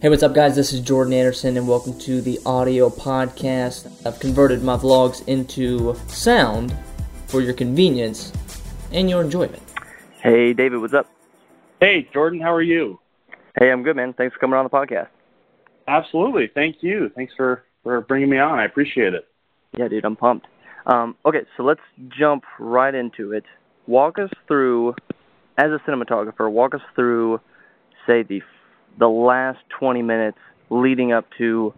Hey, what's up, guys? This is Jordan Anderson, and welcome to the audio podcast. I've converted my vlogs into sound for your convenience and your enjoyment. Hey, David, what's up? Hey, Jordan, how are you? Hey, I'm good, man. Thanks for coming on the podcast. Absolutely. Thank you. Thanks for, for bringing me on. I appreciate it. Yeah, dude, I'm pumped. Um, okay, so let's jump right into it. Walk us through, as a cinematographer, walk us through, say, the the last 20 minutes leading up to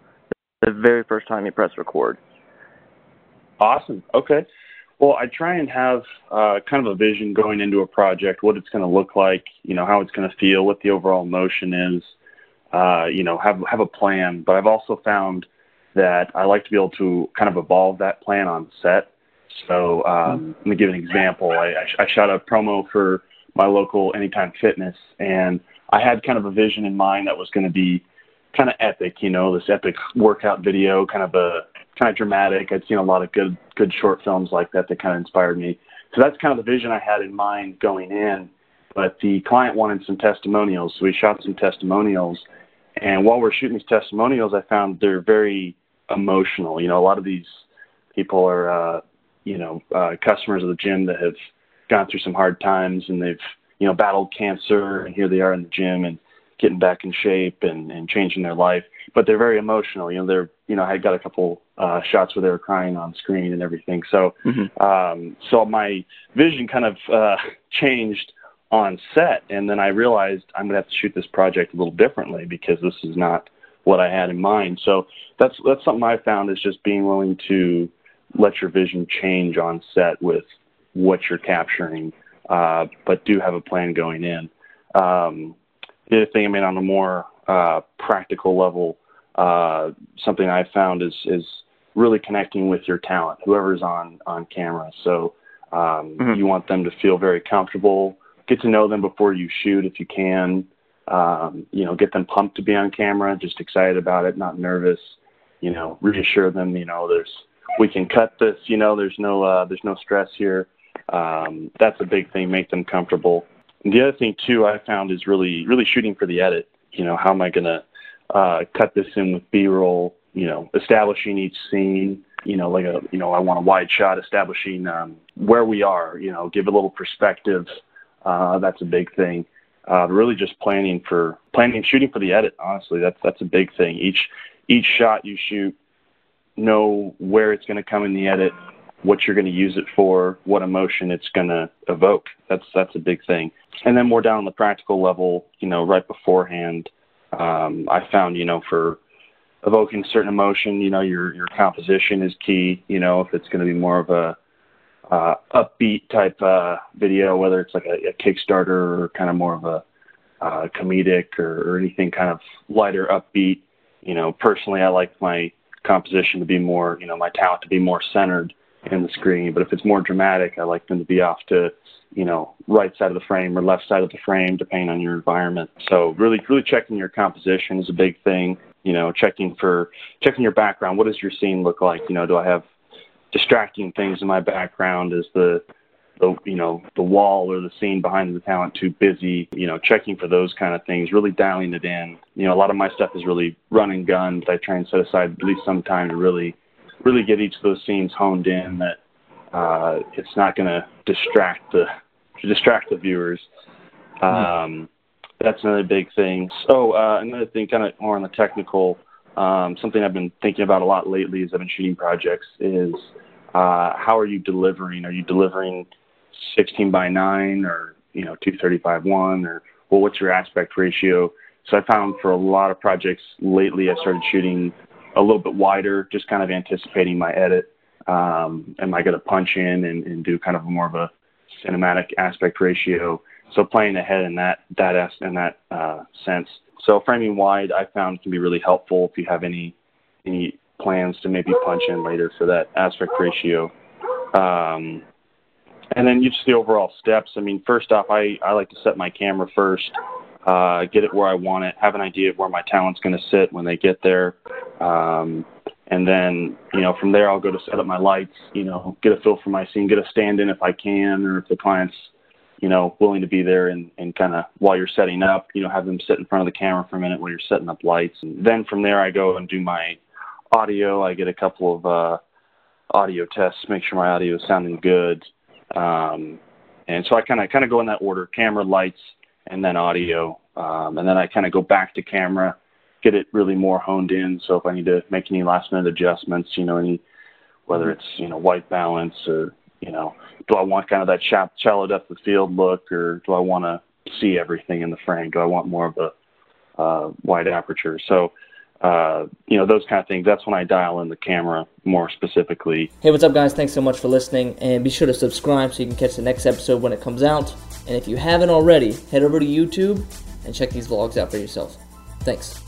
the very first time you press record. Awesome. Okay. Well, I try and have uh, kind of a vision going into a project, what it's going to look like, you know, how it's going to feel, what the overall motion is, uh, you know, have have a plan. But I've also found that I like to be able to kind of evolve that plan on set. So um, let me give an example. I, I, I shot a promo for my local Anytime Fitness, and I had kind of a vision in mind that was going to be kind of epic, you know, this epic workout video, kind of a kind of dramatic. I'd seen a lot of good good short films like that that kind of inspired me. So that's kind of the vision I had in mind going in. But the client wanted some testimonials, so we shot some testimonials. And while we're shooting these testimonials, I found they're very emotional. You know, a lot of these people are, uh, you know, uh, customers of the gym that have gone through some hard times and they've you know, battled cancer and here they are in the gym and getting back in shape and, and changing their life. But they're very emotional. You know, they're, you know, I got a couple uh, shots where they were crying on screen and everything. So, mm-hmm. um, so my vision kind of uh, changed on set. And then I realized I'm going to have to shoot this project a little differently because this is not what I had in mind. So that's, that's something I found is just being willing to let your vision change on set with what you're capturing uh, but do have a plan going in. Um, the other thing, I mean, on a more uh, practical level, uh, something I found is is really connecting with your talent, whoever's on on camera. So um, mm-hmm. you want them to feel very comfortable. Get to know them before you shoot, if you can. Um, you know, get them pumped to be on camera, just excited about it, not nervous. You know, reassure them. You know, there's we can cut this. You know, there's no uh, there's no stress here. Um, that's a big thing. Make them comfortable. And the other thing too, I found is really really shooting for the edit. You know, how am I going to uh, cut this in with B-roll? You know, establishing each scene. You know, like a you know, I want a wide shot, establishing um, where we are. You know, give a little perspective. Uh, that's a big thing. Uh, really, just planning for planning shooting for the edit. Honestly, that's that's a big thing. Each each shot you shoot, know where it's going to come in the edit, what you're going to use it for, what emotion it's going to evoke. That's that's a big thing. And then more down on the practical level, you know, right beforehand, um, I found, you know, for evoking certain emotion, you know, your your composition is key. You know, if it's going to be more of a uh, upbeat type uh, video, whether it's like a, a Kickstarter or kind of more of a uh, comedic or, or anything kind of lighter, upbeat. You know, personally, I like my composition to be more, you know, my talent to be more centered in the screen. But if it's more dramatic, I like them to be off to, you know, right side of the frame or left side of the frame, depending on your environment. So really, really checking your composition is a big thing. You know, checking for checking your background. What does your scene look like? You know, do I have distracting things in my background? Is the the you know the wall or the scene behind the talent too busy you know checking for those kind of things really dialing it in you know a lot of my stuff is really run and gun but i try and set aside at least some time to really really get each of those scenes honed in that uh, it's not going to distract the distract the viewers. Um, that's another big thing. So uh, another thing, kind of more on the technical, um, something I've been thinking about a lot lately as I've been shooting projects is uh, how are you delivering? Are you delivering 16 by 9 or you know 235 1 or well, what's your aspect ratio? So I found for a lot of projects lately, I started shooting a little bit wider, just kind of anticipating my edit. Um, am I going to punch in and, and do kind of more of a cinematic aspect ratio? So playing ahead in that that in that uh, sense. So framing wide, I found can be really helpful if you have any any plans to maybe punch in later for that aspect ratio. Um, and then you just the overall steps. I mean, first off, I, I like to set my camera first uh, get it where I want it, have an idea of where my talent's going to sit when they get there. Um, and then, you know, from there I'll go to set up my lights, you know, get a feel for my scene, get a stand in if I can, or if the client's you know, willing to be there and, and kind of while you're setting up, you know, have them sit in front of the camera for a minute while you're setting up lights. And then from there, I go and do my audio. I get a couple of uh, audio tests, make sure my audio is sounding good. Um, and so I kind of kind of go in that order: camera, lights, and then audio. Um, and then I kind of go back to camera, get it really more honed in. So if I need to make any last minute adjustments, you know, any whether it's you know white balance or you know, do I want kind of that shallow depth of field look, or do I want to see everything in the frame? Do I want more of a uh, wide aperture? So, uh, you know, those kind of things. That's when I dial in the camera more specifically. Hey, what's up, guys? Thanks so much for listening, and be sure to subscribe so you can catch the next episode when it comes out. And if you haven't already, head over to YouTube and check these vlogs out for yourself. Thanks.